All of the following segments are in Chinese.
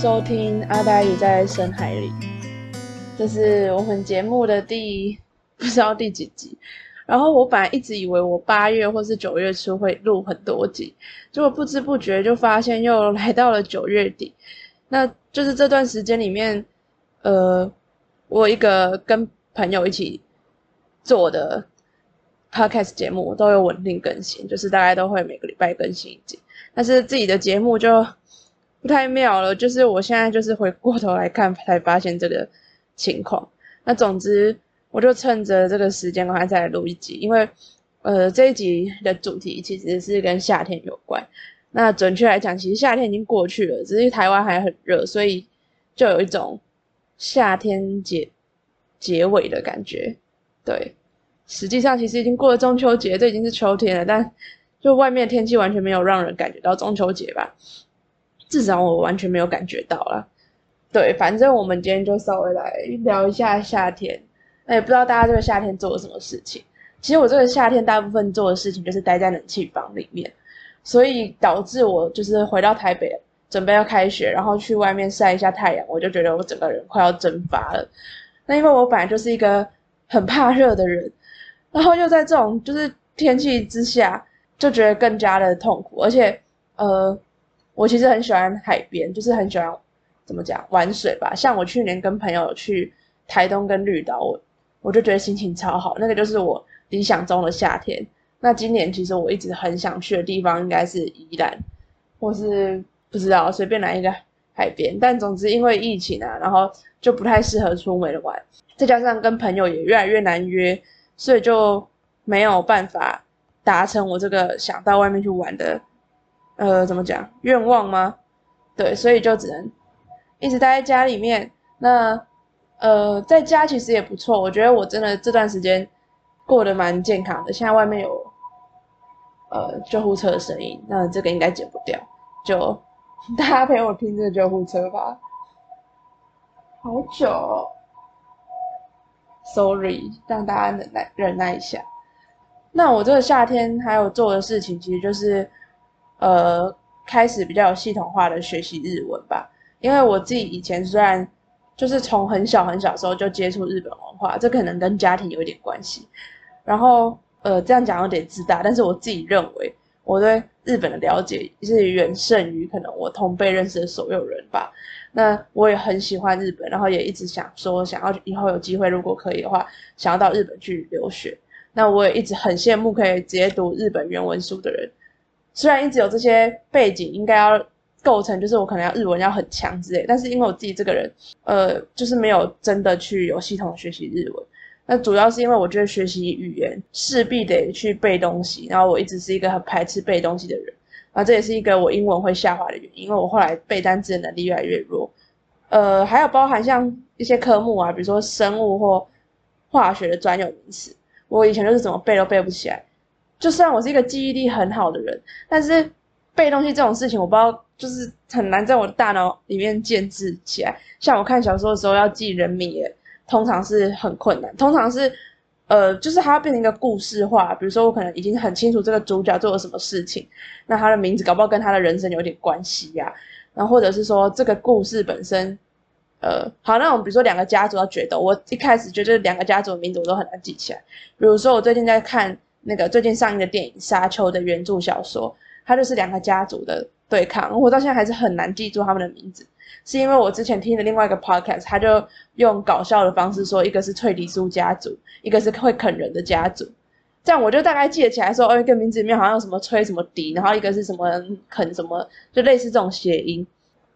收听《阿呆语在深海里》，这是我们节目的第不知道第几集。然后我本来一直以为我八月或是九月初会录很多集，结果不知不觉就发现又来到了九月底。那就是这段时间里面，呃，我一个跟朋友一起做的 podcast 节目都有稳定更新，就是大概都会每个礼拜更新一集。但是自己的节目就。不太妙了，就是我现在就是回过头来看才发现这个情况。那总之，我就趁着这个时间，我还再来录一集，因为呃这一集的主题其实是跟夏天有关。那准确来讲，其实夏天已经过去了，只是台湾还很热，所以就有一种夏天结结尾的感觉。对，实际上其实已经过了中秋节，这已经是秋天了，但就外面天气完全没有让人感觉到中秋节吧。至少我完全没有感觉到了，对，反正我们今天就稍微来聊一下夏天。那也不知道大家这个夏天做了什么事情。其实我这个夏天大部分做的事情就是待在冷气房里面，所以导致我就是回到台北准备要开学，然后去外面晒一下太阳，我就觉得我整个人快要蒸发了。那因为我本来就是一个很怕热的人，然后又在这种就是天气之下，就觉得更加的痛苦，而且呃。我其实很喜欢海边，就是很喜欢怎么讲玩水吧。像我去年跟朋友去台东跟绿岛，我我就觉得心情超好，那个就是我理想中的夏天。那今年其实我一直很想去的地方应该是宜兰，或是不知道随便来一个海边。但总之因为疫情啊，然后就不太适合出门玩，再加上跟朋友也越来越难约，所以就没有办法达成我这个想到外面去玩的。呃，怎么讲愿望吗？对，所以就只能一直待在家里面。那呃，在家其实也不错，我觉得我真的这段时间过得蛮健康的。现在外面有呃救护车的声音，那这个应该剪不掉，就 大家陪我听这个救护车吧。好久，sorry，让大家忍耐忍耐一下。那我这个夏天还有做的事情，其实就是。呃，开始比较有系统化的学习日文吧，因为我自己以前虽然就是从很小很小时候就接触日本文化，这可能跟家庭有一点关系。然后，呃，这样讲有点自大，但是我自己认为我对日本的了解是远胜于可能我同辈认识的所有人吧。那我也很喜欢日本，然后也一直想说，想要以后有机会，如果可以的话，想要到日本去留学。那我也一直很羡慕可以直接读日本原文书的人。虽然一直有这些背景，应该要构成，就是我可能要日文要很强之类，但是因为我自己这个人，呃，就是没有真的去有系统学习日文。那主要是因为我觉得学习语言势必得去背东西，然后我一直是一个很排斥背东西的人，啊，这也是一个我英文会下滑的原因，因为我后来背单词的能力越来越弱。呃，还有包含像一些科目啊，比如说生物或化学的专有名词，我以前就是怎么背都背不起来。就算我是一个记忆力很好的人，但是背东西这种事情，我不知道，就是很难在我的大脑里面建制起来。像我看小说的时候，要记人名，也通常是很困难。通常是，呃，就是它要变成一个故事化。比如说，我可能已经很清楚这个主角做了什么事情，那他的名字搞不好跟他的人生有点关系呀。然后或者是说，这个故事本身，呃，好，那我们比如说两个家族要决斗，我一开始觉得两个家族的名字我都很难记起来。比如说，我最近在看。那个最近上映的电影《沙丘》的原著小说，它就是两个家族的对抗。我到现在还是很难记住他们的名字，是因为我之前听的另外一个 podcast，他就用搞笑的方式说，一个是翠迪苏家族，一个是会啃人的家族。这样我就大概记得起来，说哦，一个名字里面好像有什么吹什么笛，然后一个是什么啃什么，就类似这种谐音。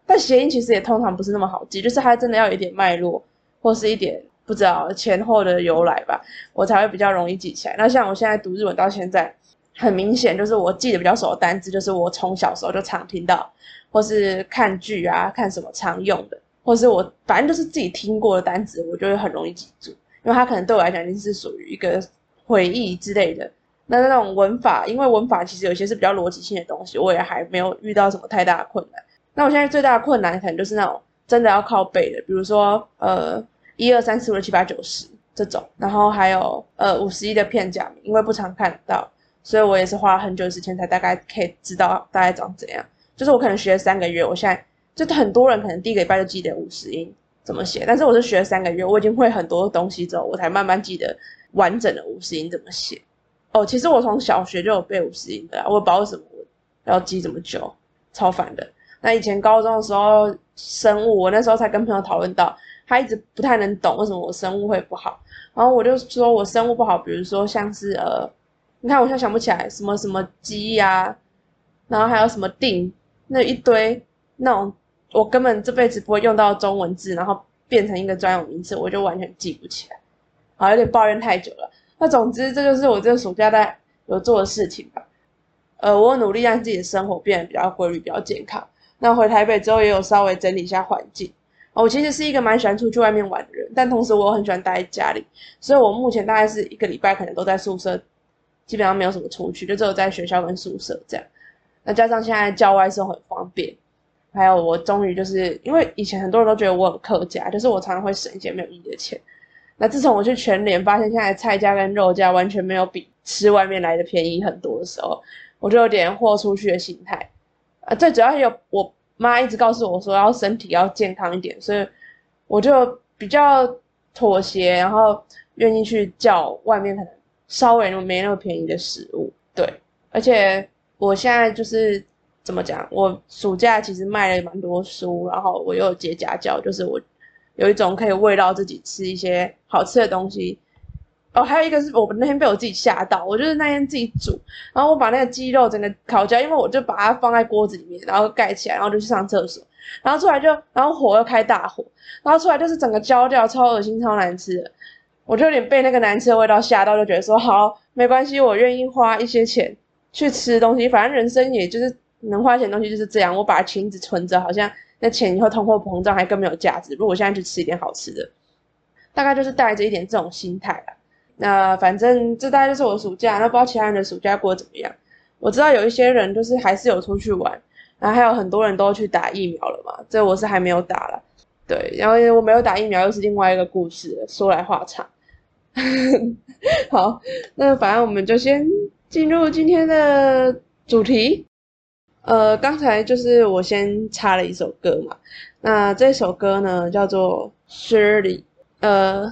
但谐音其实也通常不是那么好记，就是它真的要有一点脉络，或是一点。不知道前后的由来吧，我才会比较容易记起来。那像我现在读日文到现在，很明显就是我记得比较熟的单字，就是我从小时候就常听到，或是看剧啊、看什么常用的，或是我反正就是自己听过的单词，我就会很容易记住，因为它可能对我来讲已经是属于一个回忆之类的。那那种文法，因为文法其实有些是比较逻辑性的东西，我也还没有遇到什么太大的困难。那我现在最大的困难可能就是那种真的要靠背的，比如说呃。一二三四五六七八九十这种，然后还有呃五十一的片假名，因为不常看到，所以我也是花了很久时间才大概可以知道大概长怎样。就是我可能学了三个月，我现在就很多人可能第一个礼拜就记得五十音怎么写，但是我是学了三个月，我已经会很多东西之后，我才慢慢记得完整的五十音怎么写。哦，其实我从小学就有背五十音的，我也不知道为什么要记这么久，超烦的。那以前高中的时候生物，我那时候才跟朋友讨论到，他一直不太能懂为什么我生物会不好，然后我就说我生物不好，比如说像是呃，你看我现在想不起来什么什么鸡呀，然后还有什么定那一堆那种。我根本这辈子不会用到中文字，然后变成一个专有名词，我就完全记不起来。好，有点抱怨太久了。那总之，这就是我这个暑假在有做的事情吧。呃，我努力让自己的生活变得比较规律、比较健康。那回台北之后，也有稍微整理一下环境。我其实是一个蛮喜欢出去外面玩的人，但同时我很喜欢待在家里，所以我目前大概是一个礼拜可能都在宿舍，基本上没有什么出去，就只有在学校跟宿舍这样。那加上现在郊外生活很方便。还有，我终于就是因为以前很多人都觉得我很客家，就是我常常会省一些没有意义的钱。那自从我去全联发现现在菜价跟肉价完全没有比吃外面来的便宜很多的时候，我就有点豁出去的心态。啊，最主要有我妈一直告诉我说要身体要健康一点，所以我就比较妥协，然后愿意去叫外面可能稍微没那么便宜的食物。对，而且我现在就是。怎么讲？我暑假其实卖了蛮多书，然后我又接家教，就是我有一种可以喂到自己吃一些好吃的东西。哦，还有一个是我们那天被我自己吓到，我就是那天自己煮，然后我把那个鸡肉整个烤焦，因为我就把它放在锅子里面，然后盖起来，然后就去上厕所，然后出来就，然后火又开大火，然后出来就是整个焦掉，超恶心，超难吃的。我就有点被那个难吃的味道吓到，就觉得说好，没关系，我愿意花一些钱去吃东西，反正人生也就是。能花钱东西就是这样，我把钱子存着，好像那钱以后通货膨胀还更没有价值。如果我现在去吃一点好吃的，大概就是带着一点这种心态了。那反正这大概就是我暑假，那不知道其他人的暑假过得怎么样？我知道有一些人就是还是有出去玩，然后还有很多人都去打疫苗了嘛。这我是还没有打了，对，然后我没有打疫苗又是另外一个故事，说来话长。好，那反正我们就先进入今天的主题。呃，刚才就是我先插了一首歌嘛，那这首歌呢叫做 Shirley，呃，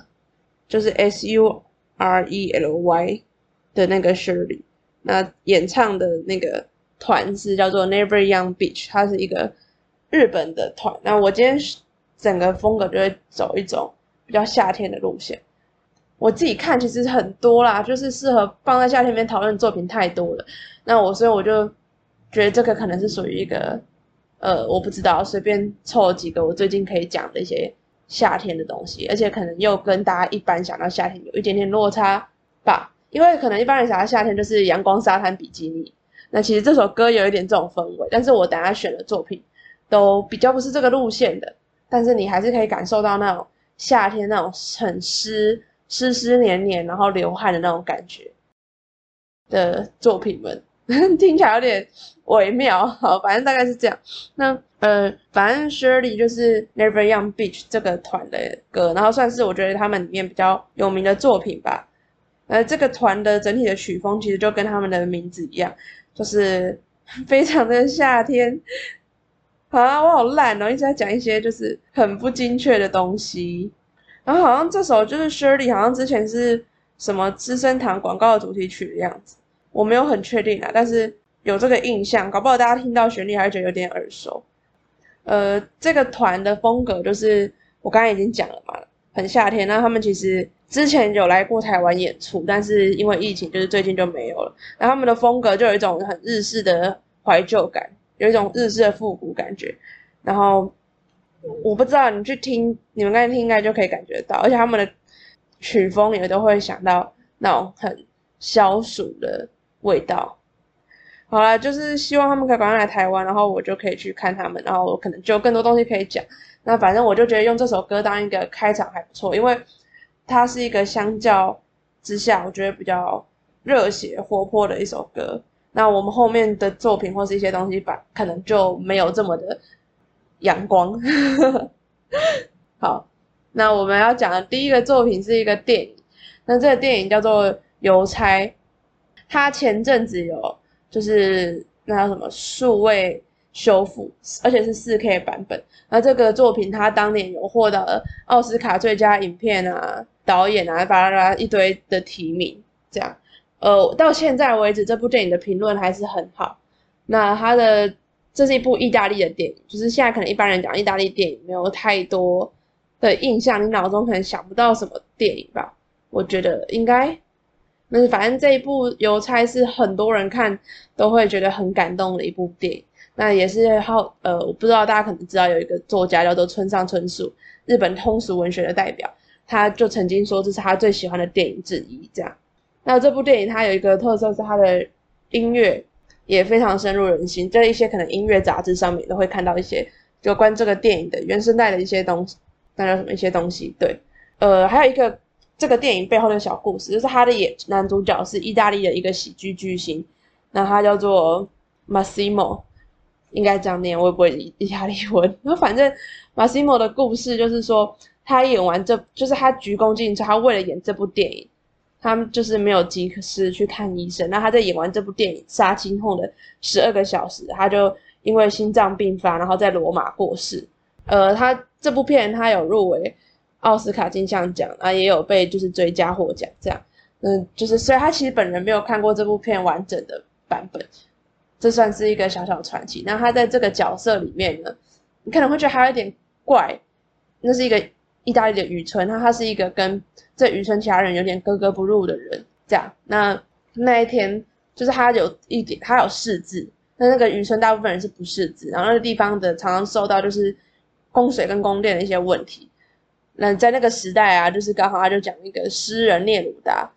就是 S U R E L Y 的那个 Shirley，那演唱的那个团是叫做 Never Young Beach，它是一个日本的团。那我今天整个风格就会走一种比较夏天的路线。我自己看其实很多啦，就是适合放在夏天里面讨论的作品太多了。那我所以我就。觉得这个可能是属于一个，呃，我不知道，随便凑几个我最近可以讲的一些夏天的东西，而且可能又跟大家一般想到夏天有一点点落差吧，因为可能一般人想到夏天就是阳光沙滩比基尼，那其实这首歌有一点这种氛围，但是我等下选的作品都比较不是这个路线的，但是你还是可以感受到那种夏天那种很湿湿湿黏黏，然后流汗的那种感觉的作品们。听起来有点微妙，好，反正大概是这样。那呃，反正 Shirley 就是 Never Young Beach 这个团的歌，然后算是我觉得他们里面比较有名的作品吧。呃，这个团的整体的曲风其实就跟他们的名字一样，就是非常的夏天。啊，我好烂哦，一直在讲一些就是很不精确的东西。然后好像这首就是 Shirley，好像之前是什么资生堂广告的主题曲的样子。我没有很确定啊，但是有这个印象，搞不好大家听到旋律还觉得有点耳熟。呃，这个团的风格就是我刚才已经讲了嘛，很夏天。那他们其实之前有来过台湾演出，但是因为疫情，就是最近就没有了。然后他们的风格就有一种很日式的怀旧感，有一种日式的复古感觉。然后我不知道你去听，你们刚才听应该就可以感觉到，而且他们的曲风也都会想到那种很消暑的。味道，好了，就是希望他们可以赶快来台湾，然后我就可以去看他们，然后我可能就更多东西可以讲。那反正我就觉得用这首歌当一个开场还不错，因为它是一个相较之下我觉得比较热血活泼的一首歌。那我们后面的作品或是一些东西吧，可能就没有这么的阳光。好，那我们要讲的第一个作品是一个电影，那这个电影叫做《邮差》。他前阵子有就是那叫什么数位修复，而且是四 K 版本。那这个作品他当年有获得奥斯卡最佳影片啊、导演啊，巴拉拉一堆的提名。这样，呃，到现在为止，这部电影的评论还是很好。那它的这是一部意大利的电影，就是现在可能一般人讲意大利电影没有太多的印象，你脑中可能想不到什么电影吧？我觉得应该，那反正这一部《邮差》是很多人看都会觉得很感动的一部电影。那也是好，呃，我不知道大家可能知道有一个作家叫做村上春树，日本通俗文学的代表，他就曾经说这是他最喜欢的电影之一。这样，那这部电影它有一个特色是它的音乐也非常深入人心，在一些可能音乐杂志上面都会看到一些有关这个电影的原声带的一些东西，那叫什么一些东西？对，呃，还有一个这个电影背后的小故事，就是他的演男主角是意大利的一个喜剧巨星，那他叫做 Massimo。应该这样念，我也不会意大利文。那 反正马西莫的故事就是说，他演完这就是他鞠躬尽瘁，他为了演这部电影，他就是没有及时去看医生。那他在演完这部电影杀青后的十二个小时，他就因为心脏病发，然后在罗马过世。呃，他这部片他有入围奥斯卡金像奖啊，也有被就是追加获奖。这样，嗯，就是所以他其实本人没有看过这部片完整的版本。这算是一个小小传奇。那他在这个角色里面呢，你可能会觉得还有点怪。那是一个意大利的渔村，那他是一个跟这渔村其他人有点格格不入的人。这样，那那一天就是他有一点，他有识字，那那个渔村大部分人是不识字，然后那个地方的常常受到就是供水跟供电的一些问题。那在那个时代啊，就是刚好他就讲一个诗人聂鲁达。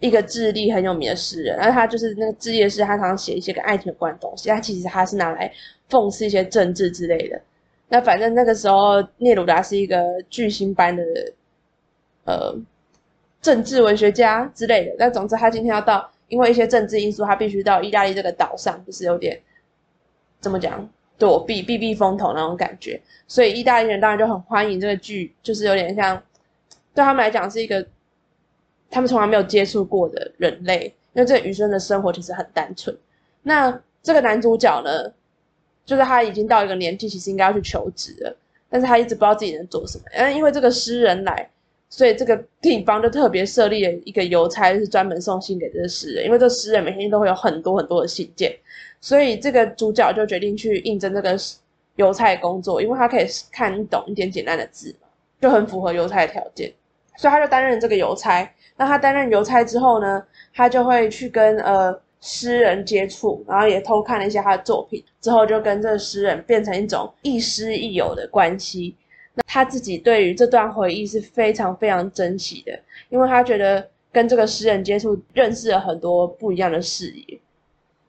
一个智利很有名的诗人，然后他就是那个智利的诗，他常常写一些跟爱情有关的东西。他其实他是拿来讽刺一些政治之类的。那反正那个时候，聂鲁达是一个巨星般的呃政治文学家之类的。但总之，他今天要到，因为一些政治因素，他必须到意大利这个岛上，就是有点怎么讲躲避避避风头那种感觉。所以意大利人当然就很欢迎这个剧，就是有点像对他们来讲是一个。他们从来没有接触过的人类，因为这个余生的生活其实很单纯。那这个男主角呢，就是他已经到一个年纪，其实应该要去求职了，但是他一直不知道自己能做什么。嗯，因为这个诗人来，所以这个地方就特别设立了一个邮差，是专门送信给这个诗人。因为这诗人每天都会有很多很多的信件，所以这个主角就决定去应征这个邮差工作，因为他可以看懂一点简单的字，就很符合邮差的条件，所以他就担任这个邮差。那他担任邮差之后呢，他就会去跟呃诗人接触，然后也偷看了一些他的作品，之后就跟这个诗人变成一种亦师亦友的关系。他自己对于这段回忆是非常非常珍惜的，因为他觉得跟这个诗人接触，认识了很多不一样的视野。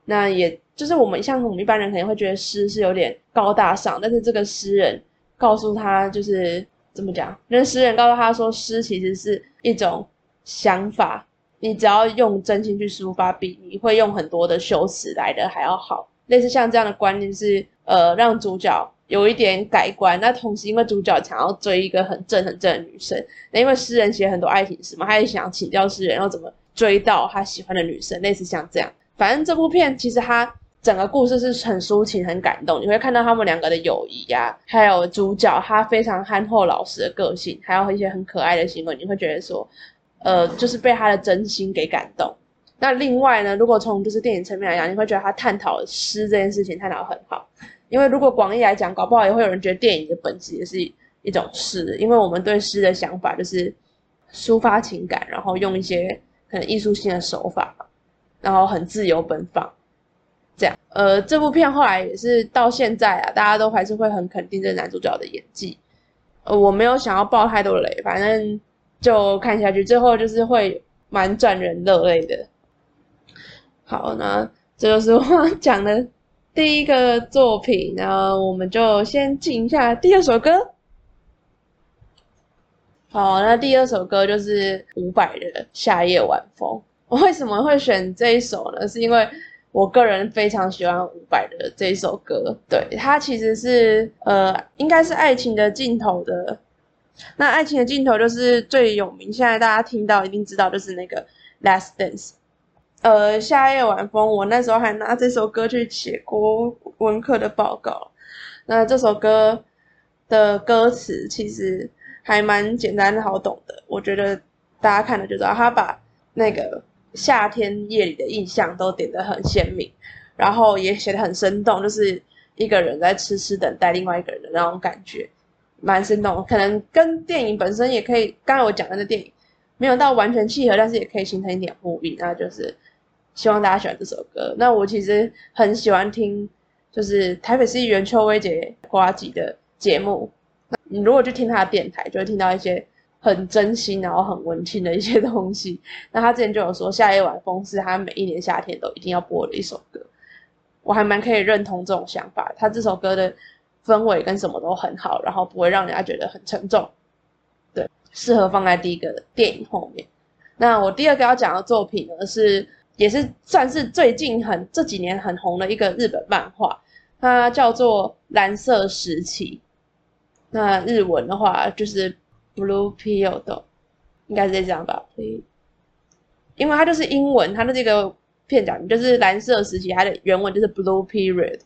那也就是我们像我们一般人可能会觉得诗是有点高大上，但是这个诗人告诉他就是怎么讲？那诗人告诉他说，诗其实是一种。想法，你只要用真心去抒发，比你会用很多的修辞来的还要好。类似像这样的观念是，呃，让主角有一点改观。那同时，因为主角想要追一个很正很正的女生，那因为诗人写很多爱情诗嘛，他也想请教诗人要怎么追到他喜欢的女生。类似像这样，反正这部片其实它整个故事是很抒情、很感动。你会看到他们两个的友谊呀，还有主角他非常憨厚老实的个性，还有一些很可爱的行为，你会觉得说。呃，就是被他的真心给感动。那另外呢，如果从就是电影层面来讲，你会觉得他探讨诗这件事情探讨很好。因为如果广义来讲，搞不好也会有人觉得电影的本质也是一种诗。因为我们对诗的想法就是抒发情感，然后用一些可能艺术性的手法，然后很自由奔放这样。呃，这部片后来也是到现在啊，大家都还是会很肯定这男主角的演技。呃，我没有想要爆太多雷，反正。就看下去，最后就是会蛮赚人热泪的。好，那这就是我讲的第一个作品，然后我们就先进一下第二首歌。好，那第二首歌就是伍佰的《夏夜晚风》。我为什么会选这一首呢？是因为我个人非常喜欢伍佰的这一首歌。对，它其实是呃，应该是《爱情的尽头》的。那爱情的尽头就是最有名，现在大家听到一定知道，就是那个《Last Dance》。呃，夏夜晚风，我那时候还拿这首歌去写过文课的报告。那这首歌的歌词其实还蛮简单好懂的，我觉得大家看了就知道，他把那个夏天夜里的印象都点得很鲜明，然后也写得很生动，就是一个人在痴痴等待另外一个人的那种感觉，蛮生动。可能跟电影本身也可以，刚才我讲的那电影没有到完全契合，但是也可以形成一点呼应。那就是希望大家喜欢这首歌。那我其实很喜欢听。就是台北市议员邱威杰瓜吉的节目，你如果去听他的电台，就会听到一些很真心，然后很温馨的一些东西。那他之前就有说，《夏夜晚风》是他每一年夏天都一定要播的一首歌，我还蛮可以认同这种想法。他这首歌的氛围跟什么都很好，然后不会让人家觉得很沉重，对，适合放在第一个电影后面。那我第二个要讲的作品呢是。也是算是最近很这几年很红的一个日本漫画，它叫做《蓝色时期》。那日文的话就是 Blue Period，应该是这样吧？因为它就是英文，它的这个片讲就是蓝色时期，它的原文就是 Blue Period。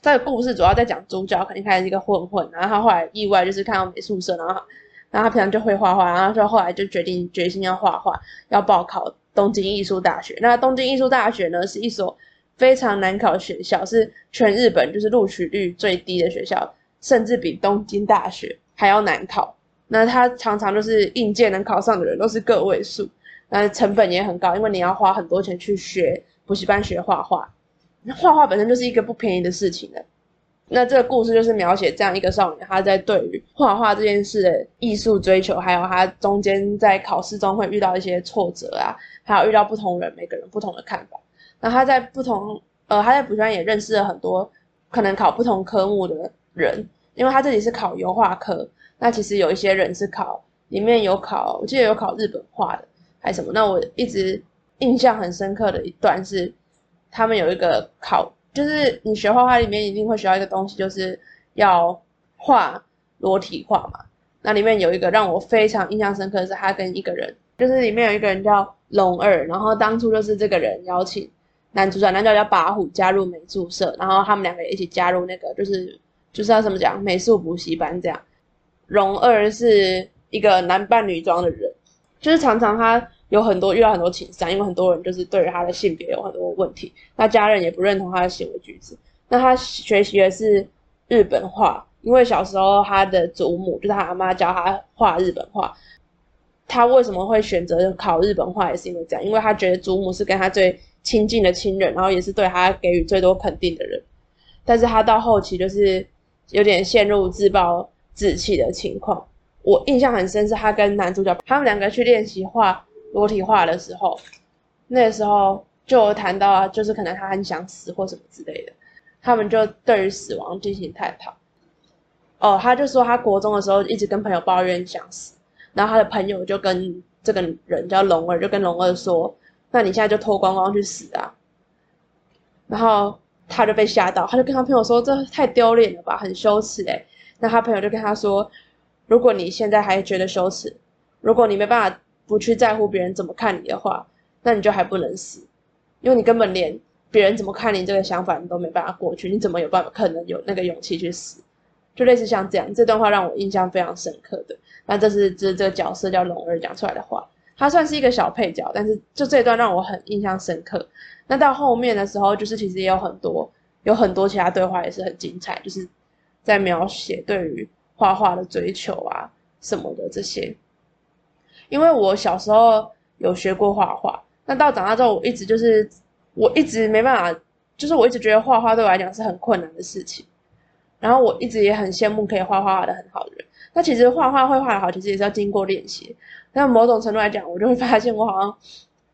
这个故事主要在讲主角肯定开始是一个混混，然后他后来意外就是看到美术社，然后然后他平常就会画画，然后就后来就决定决心要画画，要报考。东京艺术大学，那东京艺术大学呢，是一所非常难考的学校，是全日本就是录取率最低的学校，甚至比东京大学还要难考。那它常常就是应届能考上的人都是个位数，那成本也很高，因为你要花很多钱去学补习班学画画，那画画本身就是一个不便宜的事情的。那这个故事就是描写这样一个少年，他在对于画画这件事的艺术追求，还有他中间在考试中会遇到一些挫折啊。还有遇到不同人，每个人不同的看法。那他在不同，呃，他在补习班也认识了很多可能考不同科目的人，因为他这里是考油画科。那其实有一些人是考，里面有考，我记得有考日本画的，还什么。那我一直印象很深刻的一段是，他们有一个考，就是你学画画里面一定会学到一个东西，就是要画裸体画嘛。那里面有一个让我非常印象深刻的是，他跟一个人。就是里面有一个人叫龙二，然后当初就是这个人邀请男主角，男主角叫八虎加入美术社，然后他们两个一起加入那个就是就是要怎么讲美术补习班这样。龙二是一个男扮女装的人，就是常常他有很多遇到很多情伤，因为很多人就是对于他的性别有很多问题，那家人也不认同他的行为举止。那他学习的是日本画，因为小时候他的祖母就是他阿妈教他画日本画。他为什么会选择考日本画，也是因为这样，因为他觉得祖母是跟他最亲近的亲人，然后也是对他给予最多肯定的人。但是他到后期就是有点陷入自暴自弃的情况。我印象很深，是他跟男主角他们两个去练习画裸体化的时候，那时候就谈到，就是可能他很想死或什么之类的，他们就对于死亡进行探讨。哦，他就说他国中的时候一直跟朋友抱怨想死。然后他的朋友就跟这个人叫龙儿，就跟龙儿说：“那你现在就脱光光去死啊！”然后他就被吓到，他就跟他朋友说：“这太丢脸了吧，很羞耻哎。”那他朋友就跟他说：“如果你现在还觉得羞耻，如果你没办法不去在乎别人怎么看你的话，那你就还不能死，因为你根本连别人怎么看你这个想法你都没办法过去，你怎么有办法可能有那个勇气去死？”就类似像这样，这段话让我印象非常深刻的。那这是这这个角色叫龙儿讲出来的话，他算是一个小配角，但是就这段让我很印象深刻。那到后面的时候，就是其实也有很多有很多其他对话也是很精彩，就是在描写对于画画的追求啊什么的这些。因为我小时候有学过画画，那到长大之后，我一直就是我一直没办法，就是我一直觉得画画对我来讲是很困难的事情。然后我一直也很羡慕可以画画画的很好的人。那其实画画会画的好，其实也是要经过练习。但某种程度来讲，我就会发现我好像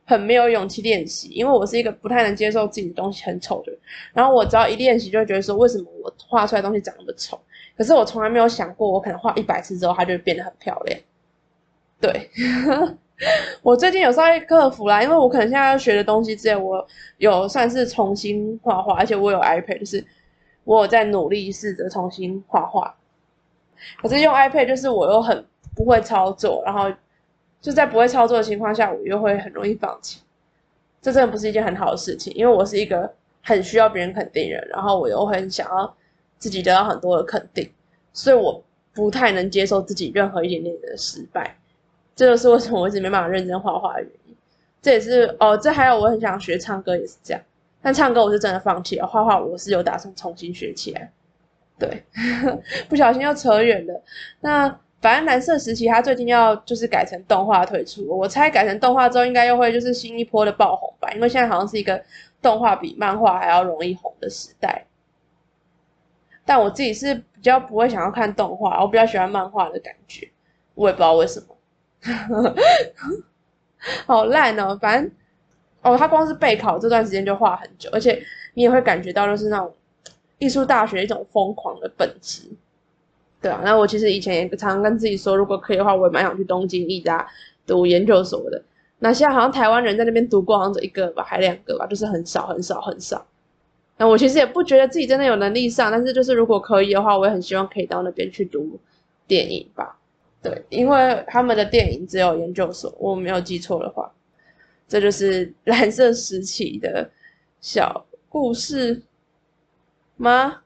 很没有勇气练习，因为我是一个不太能接受自己的东西很丑的人。然后我只要一练习，就会觉得说，为什么我画出来东西长那么丑？可是我从来没有想过，我可能画一百次之后，它就会变得很漂亮。对，我最近有稍微克服啦，因为我可能现在要学的东西之类，我有算是重新画画，而且我有 iPad，就是。我有在努力试着重新画画，可是用 iPad 就是我又很不会操作，然后就在不会操作的情况下，我又会很容易放弃。这真的不是一件很好的事情，因为我是一个很需要别人肯定人，然后我又很想要自己得到很多的肯定，所以我不太能接受自己任何一点点的失败。这就是为什么我一直没办法认真画画的原因。这也是哦，这还有我很想学唱歌也是这样，但唱歌我是真的放弃了，画画我是有打算重新学起来。对，不小心又扯远了。那反正蓝色时期它最近要就是改成动画推出，我猜改成动画之后应该又会就是新一波的爆红吧，因为现在好像是一个动画比漫画还要容易红的时代。但我自己是比较不会想要看动画，我比较喜欢漫画的感觉，我也不知道为什么。好烂哦！反正哦，他光是备考这段时间就画很久，而且你也会感觉到就是那种艺术大学一种疯狂的本质。对啊，那我其实以前也常常跟自己说，如果可以的话，我也蛮想去东京艺大读研究所的。那现在好像台湾人在那边读过，好像只一个吧，还两个吧，就是很少很少很少。那我其实也不觉得自己真的有能力上，但是就是如果可以的话，我也很希望可以到那边去读电影吧。对，因为他们的电影只有研究所，我没有记错的话，这就是蓝色时期的小故事吗？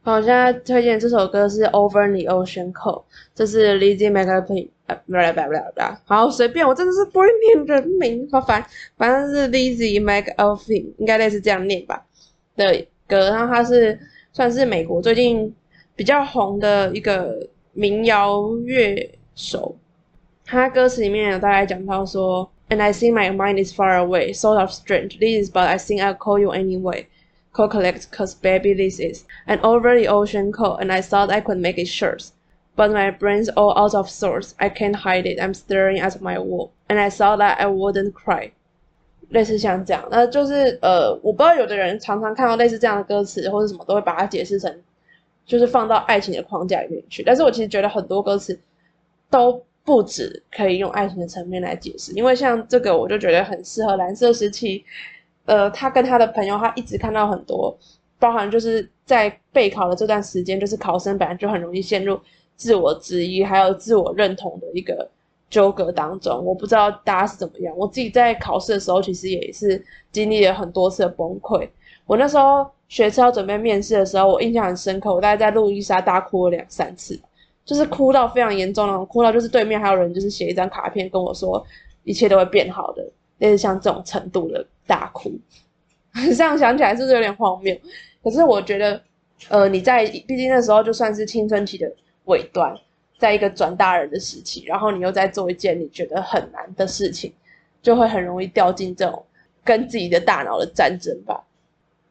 好，现在推荐这首歌是《Over the Ocean Call》，这是 Lizzie McAlpin，呃，不啦不啦不啦不啦，好随便，我真的是不会念人名，好烦，反正是 Lizzie McAlpin，应该类似这样念吧的歌，然后它是算是美国最近比较红的一个。民谣乐手，他歌词里面有大概讲到说，And I think my mind is far away, sort of strange. This is, but I think I'll call you anyway. Call collect, cause baby this is an over the ocean call, and I thought I could make it short. But my brain's all out of sorts. I can't hide it. I'm staring at my wall, and I thought that I wouldn't cry. 类似像这样，那就是呃，我不知道有的人常常看到类似这样的歌词或者什么，都会把它解释成 就是放到爱情的框架里面去，但是我其实觉得很多歌词都不止可以用爱情的层面来解释，因为像这个我就觉得很适合蓝色时期，呃，他跟他的朋友，他一直看到很多，包含就是在备考的这段时间，就是考生本来就很容易陷入自我质疑还有自我认同的一个纠葛当中。我不知道大家是怎么样，我自己在考试的时候其实也是经历了很多次的崩溃，我那时候。学车要准备面试的时候，我印象很深刻。我大概在路易莎大哭了两三次，就是哭到非常严重那种，哭到就是对面还有人就是写一张卡片跟我说一切都会变好的，类似像这种程度的大哭。这样想起来是不是有点荒谬？可是我觉得，呃，你在毕竟那时候就算是青春期的尾端，在一个转大人的时期，然后你又在做一件你觉得很难的事情，就会很容易掉进这种跟自己的大脑的战争吧。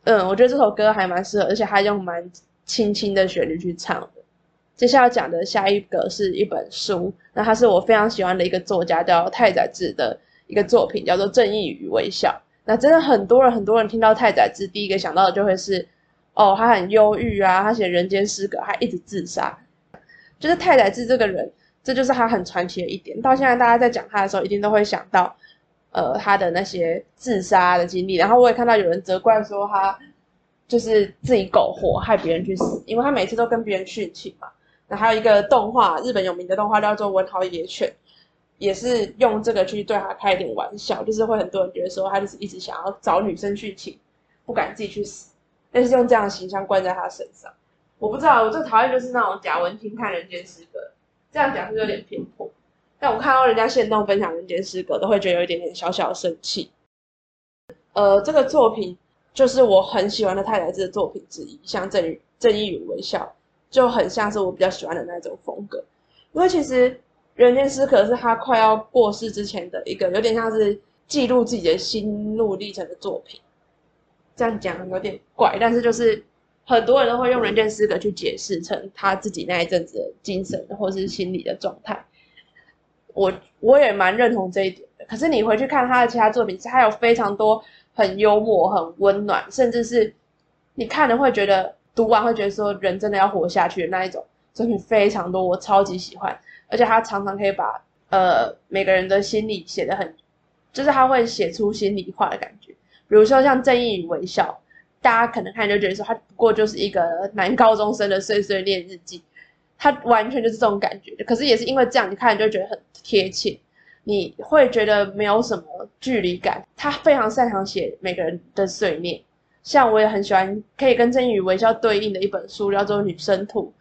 嗯，我觉得这首歌还蛮适合，而且还用蛮轻轻的旋律去唱的。接下来讲的下一个是一本书，那它是我非常喜欢的一个作家，叫太宰治的一个作品，叫做《正义与微笑》。那真的很多人很多人听到太宰治，第一个想到的就会是，哦，他很忧郁啊，他写人间失格，还一直自杀。就是太宰治这个人，这就是他很传奇的一点。到现在大家在讲他的时候，一定都会想到。呃，他的那些自杀的经历，然后我也看到有人责怪说他就是自己苟活，害别人去死，因为他每次都跟别人殉情嘛。那还有一个动画，日本有名的动画叫做《文豪野犬》，也是用这个去对他开一点玩笑，就是会很多人觉得说他就是一直想要找女生殉情，不敢自己去死，但是用这样的形象灌在他身上。我不知道，我最讨厌就是那种假文青看人间失格，这样讲是有点偏颇。但我看到人家现动分享人间失格，都会觉得有一点点小小生气。呃，这个作品就是我很喜欢的太宰治的作品之一，像《正义正义与微笑》，就很像是我比较喜欢的那种风格。因为其实人间失格是他快要过世之前的一个，有点像是记录自己的心路历程的作品。这样讲有点怪，但是就是很多人都会用人间失格去解释成他自己那一阵子的精神或是心理的状态。我我也蛮认同这一点的，可是你回去看他的其他作品，他有非常多很幽默、很温暖，甚至是你看了会觉得读完会觉得说人真的要活下去的那一种作品非常多，我超级喜欢。而且他常常可以把呃每个人的心理写得很，就是他会写出心里话的感觉。比如说像《正义与微笑》，大家可能看就觉得说他不过就是一个男高中生的碎碎念日记。他完全就是这种感觉，可是也是因为这样，你看就觉得很贴切。你会觉得没有什么距离感。他非常擅长写每个人的碎念，像我也很喜欢可以跟正义与微笑对应的一本书，叫做《女生图》。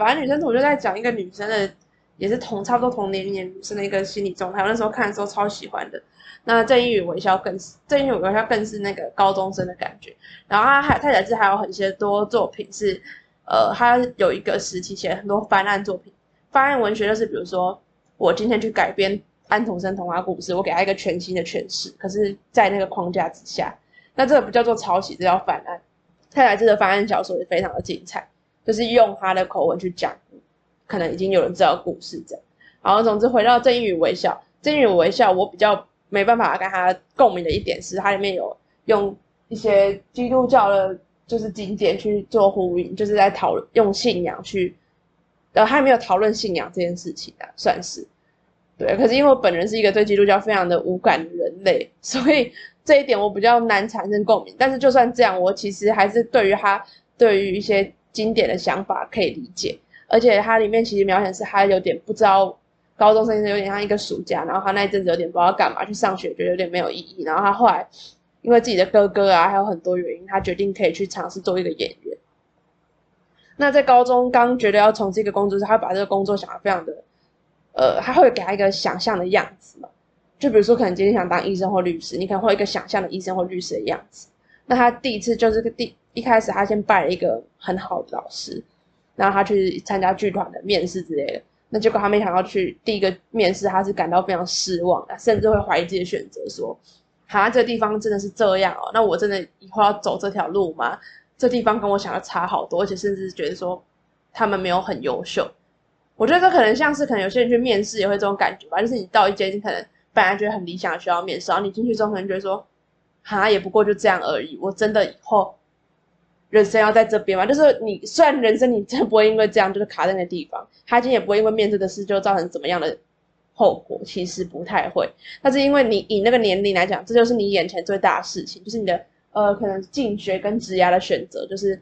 反正《女生图》就在讲一个女生的，也是同差不多同年龄女生的一个心理状态。我那时候看的时候超喜欢的。那正义与微笑更是，正义与微笑更是那个高中生的感觉。然后他还太宰治还有很些多作品是，呃，他有一个时期写很多翻案作品。翻案文学就是比如说，我今天去改编安徒生童话故事，我给他一个全新的诠释，可是，在那个框架之下，那这个不叫做抄袭，这叫翻案。太宰治的翻案小说也非常的精彩，就是用他的口吻去讲，可能已经有人知道故事这样。然后总之回到正义与微笑，正义与微笑，我比较。没办法跟他共鸣的一点是，它里面有用一些基督教的，就是经典去做呼应，就是在讨论用信仰去，呃，还没有讨论信仰这件事情啊，算是对。可是因为我本人是一个对基督教非常的无感的人类，所以这一点我比较难产生共鸣。但是就算这样，我其实还是对于他对于一些经典的想法可以理解，而且它里面其实描写是他有点不知道。高中生有点像一个暑假，然后他那一阵子有点不知道干嘛去上学，觉得有点没有意义。然后他后来因为自己的哥哥啊，还有很多原因，他决定可以去尝试做一个演员。那在高中刚觉得要从事一个工作时，他把这个工作想的非常的，呃，他会给他一个想象的样子嘛。就比如说，可能今天想当医生或律师，你可能会有一个想象的医生或律师的样子。那他第一次就是第一开始，他先拜了一个很好的老师，然后他去参加剧团的面试之类的。那结果他没想到去第一个面试，他是感到非常失望的，甚至会怀疑自己的选择，说：“哈，这个地方真的是这样哦？那我真的以后要走这条路吗？这地方跟我想的差好多，而且甚至觉得说他们没有很优秀。我觉得这可能像是可能有些人去面试也会这种感觉吧，就是你到一间你可能本来觉得很理想的学校面试，然后你进去之后可能觉得说，哈，也不过就这样而已。我真的以后。”人生要在这边嘛，就是你虽然人生你真的不会因为这样就是卡在那个地方，他今天也不会因为面试的事就造成怎么样的后果，其实不太会。但是因为你以那个年龄来讲，这就是你眼前最大的事情，就是你的呃可能进学跟职涯的选择，就是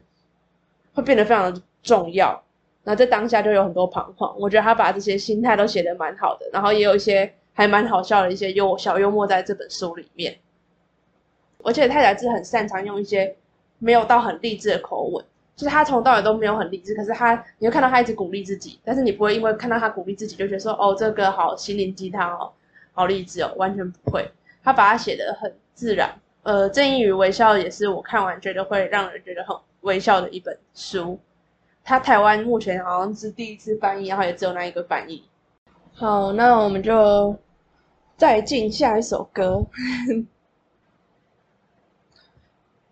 会变得非常的重要。然后在当下就有很多彷徨。我觉得他把这些心态都写得蛮好的，然后也有一些还蛮好笑的一些幽小幽默在这本书里面。而且太宰治很擅长用一些。没有到很励志的口吻，就是他从头到尾都没有很励志，可是他你会看到他一直鼓励自己，但是你不会因为看到他鼓励自己就觉得说哦这个好心灵鸡汤哦，好励志哦，完全不会。他把它写的很自然，呃，正义与微笑也是我看完觉得会让人觉得很微笑的一本书。他台湾目前好像是第一次翻译，然后也只有那一个翻译。好，那我们就再进下一首歌。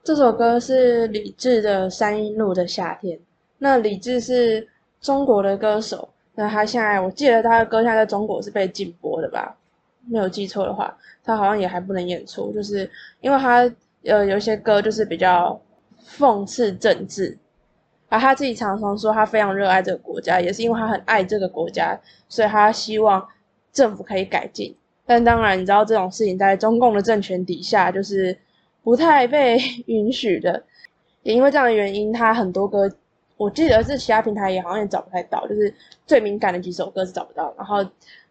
这首歌是李志的《山阴路的夏天》。那李志是中国的歌手，那他现在我记得他的歌现在在中国是被禁播的吧？没有记错的话，他好像也还不能演出，就是因为他呃有一些歌就是比较讽刺政治，而他自己常常说他非常热爱这个国家，也是因为他很爱这个国家，所以他希望政府可以改进。但当然，你知道这种事情在中共的政权底下就是。不太被允许的，也因为这样的原因，他很多歌，我记得是其他平台也好像也找不太到，就是最敏感的几首歌是找不到，然后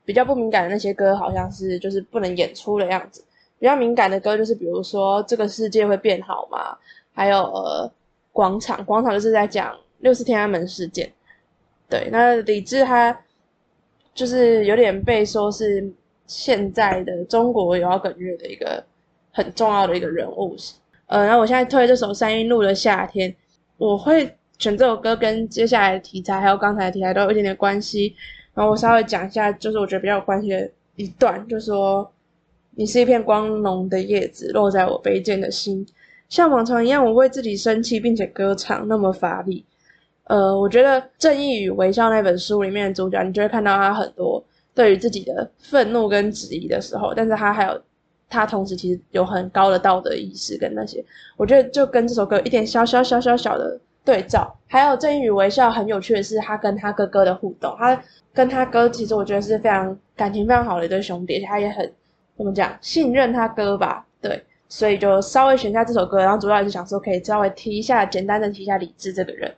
比较不敏感的那些歌，好像是就是不能演出的样子。比较敏感的歌就是比如说《这个世界会变好吗》，还有呃《广场》，广场就是在讲六四天安门事件。对，那李志他就是有点被说是现在的中国摇滚乐的一个。很重要的一个人物，呃，然后我现在推这首《山阴路的夏天》，我会选这首歌跟接下来的题材还有刚才的题材都有一点点关系。然后我稍微讲一下，就是我觉得比较有关系的一段，就是说你是一片光荣的叶子，落在我卑贱的心，像往常一样，我为自己生气，并且歌唱，那么乏力。呃，我觉得《正义与微笑》那本书里面的主角，你就会看到他很多对于自己的愤怒跟质疑的时候，但是他还有。他同时其实有很高的道德意识跟那些，我觉得就跟这首歌一点小小小小小的对照。还有正义与微笑很有趣的是，他跟他哥哥的互动，他跟他哥其实我觉得是非常感情非常好的一对兄弟，他也很怎么讲信任他哥吧？对，所以就稍微选下这首歌，然后主要是想说可以稍微提一下，简单的提一下李智这个人。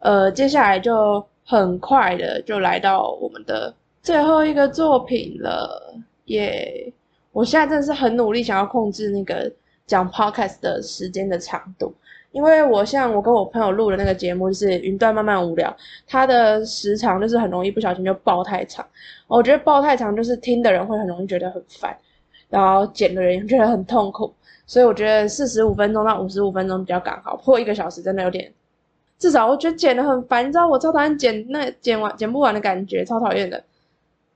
呃，接下来就很快的就来到我们的最后一个作品了。耶，我现在真的是很努力想要控制那个讲 podcast 的时间的长度，因为我像我跟我朋友录的那个节目就是云端慢慢无聊，它的时长就是很容易不小心就爆太长，我觉得爆太长就是听的人会很容易觉得很烦，然后剪的人觉得很痛苦，所以我觉得四十五分钟到五十五分钟比较刚好，破一个小时真的有点。至少我觉得剪的很烦，你知道我超讨厌剪那剪完剪不完的感觉，超讨厌的。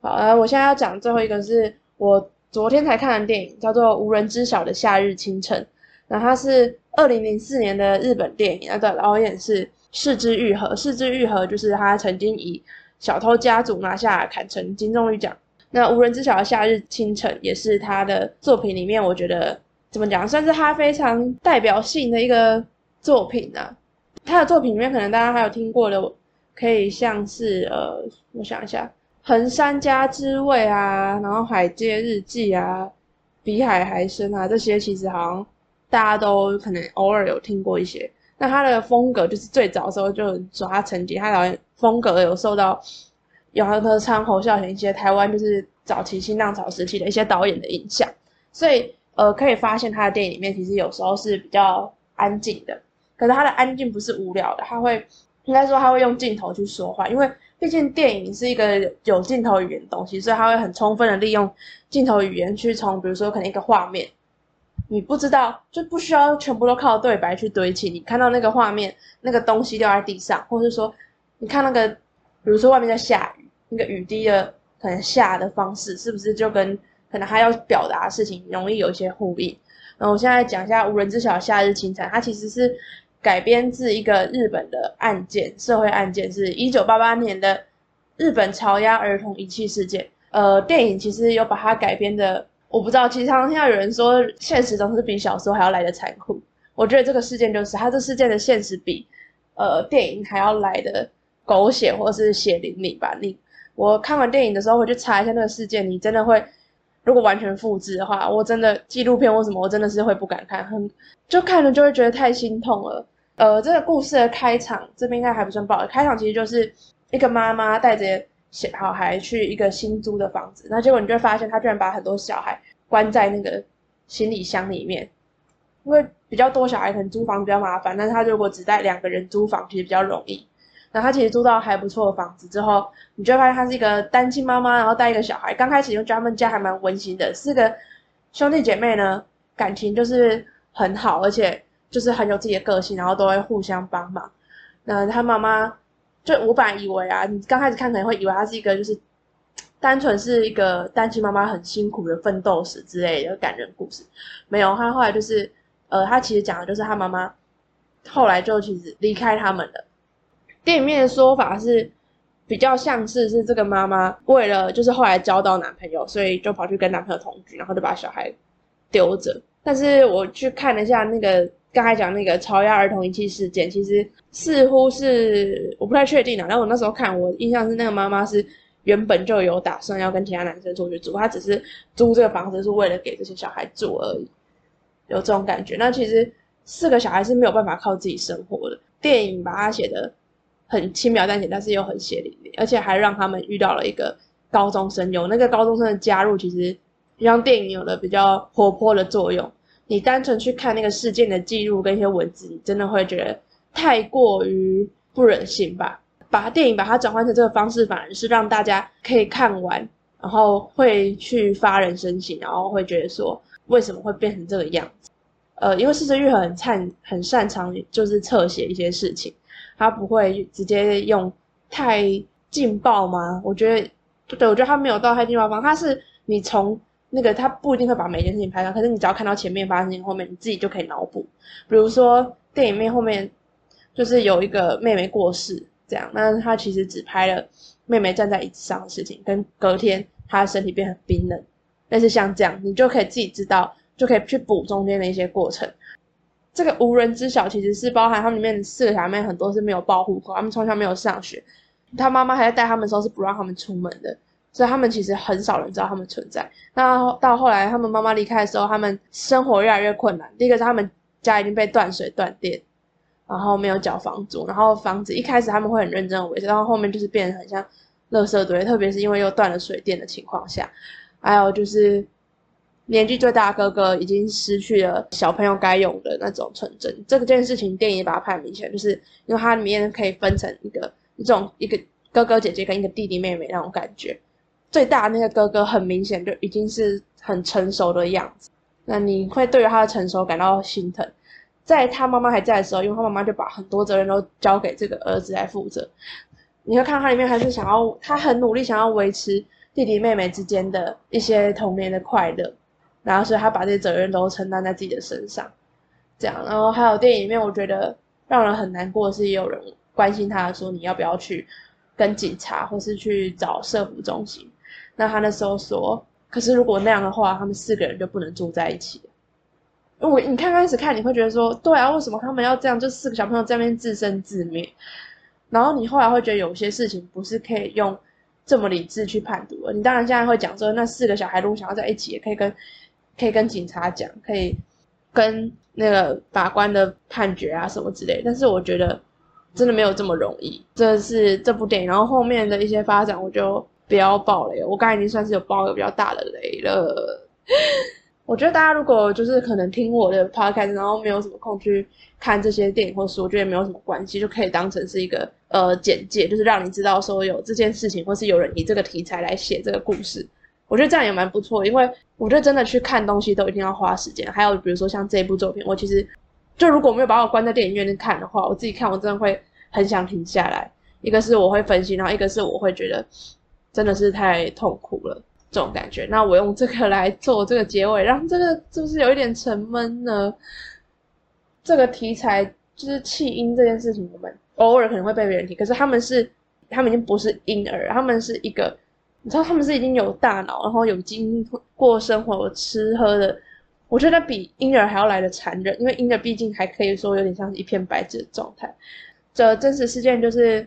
好，呃，我现在要讲最后一个是我昨天才看的电影，叫做《无人知晓的夏日清晨》。那它是二零零四年的日本电影，那个导演是市之愈合。市之愈合就是他曾经以《小偷家族》拿下坎城金棕榈奖。那《无人知晓的夏日清晨》也是他的作品里面，我觉得怎么讲，算是他非常代表性的一个作品啊。他的作品里面，可能大家还有听过的，可以像是呃，我想一下，《横山家之味》啊，然后《海街日记》啊，《比海还深》啊，这些其实好像大家都可能偶尔有听过一些。那他的风格就是最早的时候就抓成绩，他导演风格有受到永和昌、侯孝贤一些台湾就是早期新浪潮时期的一些导演的影响，所以呃，可以发现他的电影里面其实有时候是比较安静的。可是他的安静不是无聊的，他会应该说他会用镜头去说话，因为毕竟电影是一个有镜头语言的东西，所以他会很充分的利用镜头语言去从，比如说可能一个画面，你不知道就不需要全部都靠对白去堆砌，你看到那个画面那个东西掉在地上，或者说你看那个，比如说外面在下雨，那个雨滴的可能下的方式是不是就跟可能他要表达的事情容易有一些呼应？然后我现在讲一下无人知晓夏日清晨，它其实是。改编自一个日本的案件，社会案件，是一九八八年的日本朝鸭儿童遗弃事件。呃，电影其实有把它改编的，我不知道，其实常常听到有人说，现实总是比小说还要来的残酷。我觉得这个事件就是，它这事件的现实比，呃，电影还要来的狗血或是血淋淋吧。你我看完电影的时候，我去查一下那个事件，你真的会。如果完全复制的话，我真的纪录片或什么，我真的是会不敢看，很就看了就会觉得太心痛了。呃，这个故事的开场这边应该还不算爆，开场其实就是一个妈妈带着小孩去一个新租的房子，那结果你就会发现，他居然把很多小孩关在那个行李箱里面，因为比较多小孩可能租房比较麻烦，但是他如果只带两个人租房，其实比较容易。然后他其实租到还不错的房子之后，你就会发现他是一个单亲妈妈，然后带一个小孩。刚开始就觉得他们家还蛮温馨的，四个兄弟姐妹呢，感情就是很好，而且就是很有自己的个性，然后都会互相帮忙。那他妈妈就我本来以为啊，你刚开始看可能会以为他是一个就是单纯是一个单亲妈妈很辛苦的奋斗史之类的感人故事，没有，他后来就是呃，他其实讲的就是他妈妈后来就其实离开他们了。电影面的说法是比较像是是这个妈妈为了就是后来交到男朋友，所以就跑去跟男朋友同居，然后就把小孩丢着。但是我去看了一下那个刚才讲那个朝亚儿童遗弃事件，其实似乎是我不太确定啊。然后我那时候看，我印象是那个妈妈是原本就有打算要跟其他男生出去住，她只是租这个房子是为了给这些小孩住而已，有这种感觉。那其实四个小孩是没有办法靠自己生活的。电影把它写的。很轻描淡写，但是又很血淋淋，而且还让他们遇到了一个高中生。有那个高中生的加入，其实让电影有了比较活泼的作用。你单纯去看那个事件的记录跟一些文字，你真的会觉得太过于不忍心吧？把电影把它转换成这个方式，反而是让大家可以看完，然后会去发人深省，然后会觉得说为什么会变成这个样子？呃，因为四十玉很擅很擅长就是侧写一些事情。他不会直接用太劲爆吗？我觉得，对，我觉得他没有到太劲爆方。他是你从那个，他不一定会把每件事情拍到，可是你只要看到前面发生事情，后面你自己就可以脑补。比如说电影面后面就是有一个妹妹过世，这样，那他其实只拍了妹妹站在椅子上的事情，跟隔天她的身体变很冰冷，但是像这样，你就可以自己知道，就可以去补中间的一些过程。这个无人知晓其实是包含他们里面四个小孩妹，很多是没有报户口，他们从小没有上学，他妈妈还在带他们的时候是不让他们出门的，所以他们其实很少人知道他们存在。那到后来他们妈妈离开的时候，他们生活越来越困难。第一个是他们家已经被断水断电，然后没有缴房租，然后房子一开始他们会很认真维持，然后后面就是变得很像垃圾堆，特别是因为又断了水电的情况下，还有就是年纪最大的哥哥已经失去了小朋友该有的那种纯真。这个件事情电影把它拍明显，就是因为它里面可以分成一个一种一个哥哥姐姐跟一个弟弟妹妹那种感觉。最大的那个哥哥很明显就已经是很成熟的样子，那你会对于他的成熟感到心疼。在他妈妈还在的时候，因为他妈妈就把很多责任都交给这个儿子来负责。你会看到他里面还是想要，他很努力想要维持弟弟妹妹之间的一些童年的快乐，然后所以他把这些责任都承担在自己的身上。这样，然后还有电影里面，我觉得让人很难过的是，也有人关心他说你要不要去跟警察，或是去找社福中心。那他那时候说，可是如果那样的话，他们四个人就不能住在一起我你刚开始看，你会觉得说，对啊，为什么他们要这样？就四个小朋友在那边自生自灭。然后你后来会觉得有些事情不是可以用这么理智去判读的。你当然现在会讲说，那四个小孩如果想要在一起，也可以跟可以跟警察讲，可以跟那个法官的判决啊什么之类。但是我觉得真的没有这么容易。这是这部电影，然后后面的一些发展，我就。不要爆雷，我刚才已经算是有爆一个比较大的雷了。我觉得大家如果就是可能听我的 podcast，然后没有什么空去看这些电影或书，我觉得也没有什么关系，就可以当成是一个呃简介，就是让你知道说有这件事情，或是有人以这个题材来写这个故事。我觉得这样也蛮不错，因为我觉得真的去看东西都一定要花时间。还有比如说像这部作品，我其实就如果没有把我关在电影院看的话，我自己看我真的会很想停下来。一个是我会分析，然后一个是我会觉得。真的是太痛苦了，这种感觉。那我用这个来做这个结尾，让这个是不是有一点沉闷呢？这个题材就是弃婴这件事情，我们偶尔可能会被别人提，可是他们是，他们已经不是婴儿，他们是一个，你知道他们是已经有大脑，然后有经过生活、吃喝的。我觉得比婴儿还要来的残忍，因为婴儿毕竟还可以说有点像是一片白纸的状态。这真实事件就是，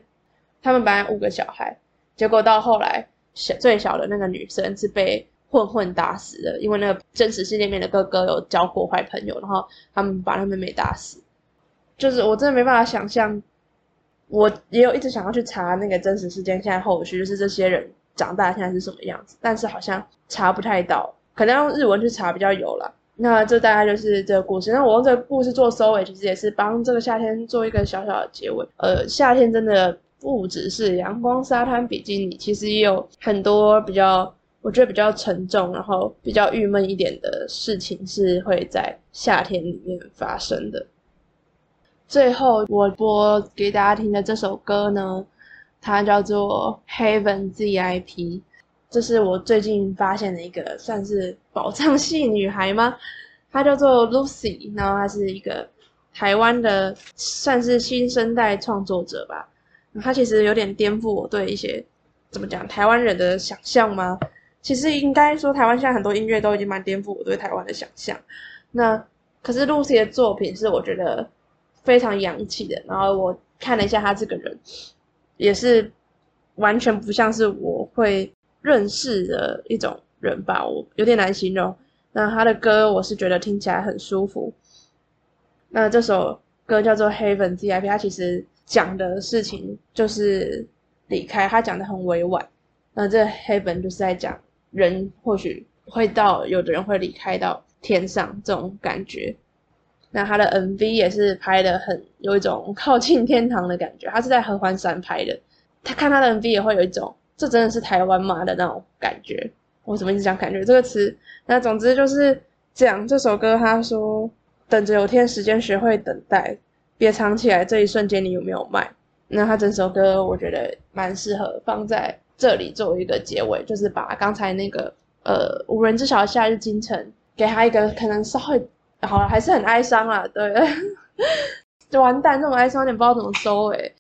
他们本来五个小孩。结果到后来，小最小的那个女生是被混混打死的，因为那个真实世界里面的哥哥有交过坏朋友，然后他们把他妹妹打死。就是我真的没办法想象，我也有一直想要去查那个真实事件，现在后续就是这些人长大现在是什么样子，但是好像查不太到，可能用日文去查比较有了。那这大概就是这个故事。那我用这个故事做收尾，其实也是帮这个夏天做一个小小的结尾。呃，夏天真的。不只是阳光沙滩比基尼，其实也有很多比较，我觉得比较沉重，然后比较郁闷一点的事情是会在夏天里面发生的。最后我播给大家听的这首歌呢，它叫做《Heaven ZIP》，这是我最近发现的一个算是宝藏系女孩吗？她叫做 Lucy，然后她是一个台湾的算是新生代创作者吧。她其实有点颠覆我对一些怎么讲台湾人的想象吗？其实应该说，台湾现在很多音乐都已经蛮颠覆我对台湾的想象。那可是 Lucy 的作品是我觉得非常洋气的。然后我看了一下她这个人，也是完全不像是我会认识的一种人吧，我有点难形容。那他的歌我是觉得听起来很舒服。那这首歌叫做《Heaven ZIP》，它其实。讲的事情就是离开，他讲的很委婉。那这黑本就是在讲人或许会到，有的人会离开到天上这种感觉。那他的 MV 也是拍的很有一种靠近天堂的感觉，他是在合欢山拍的。他看他的 MV 也会有一种这真的是台湾吗的那种感觉。我怎么一直讲感觉这个词？那总之就是讲这首歌，他说等着有天时间学会等待。别藏起来，这一瞬间你有没有卖？那他整首歌我觉得蛮适合放在这里作为一个结尾，就是把刚才那个呃无人知晓的夏日清晨给他一个可能稍微好了，还是很哀伤啊，对，就完蛋，这种哀伤点不知道怎么收尾。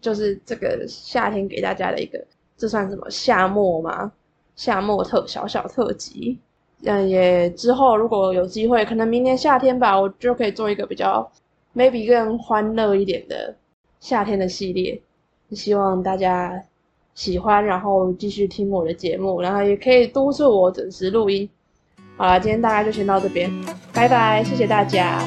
就是这个夏天给大家的一个，这算什么夏末吗？夏末特小小特辑，嗯，也之后如果有机会，可能明年夏天吧，我就可以做一个比较。maybe 更欢乐一点的夏天的系列，希望大家喜欢，然后继续听我的节目，然后也可以督促我准时录音。好了，今天大概就先到这边，拜拜，谢谢大家。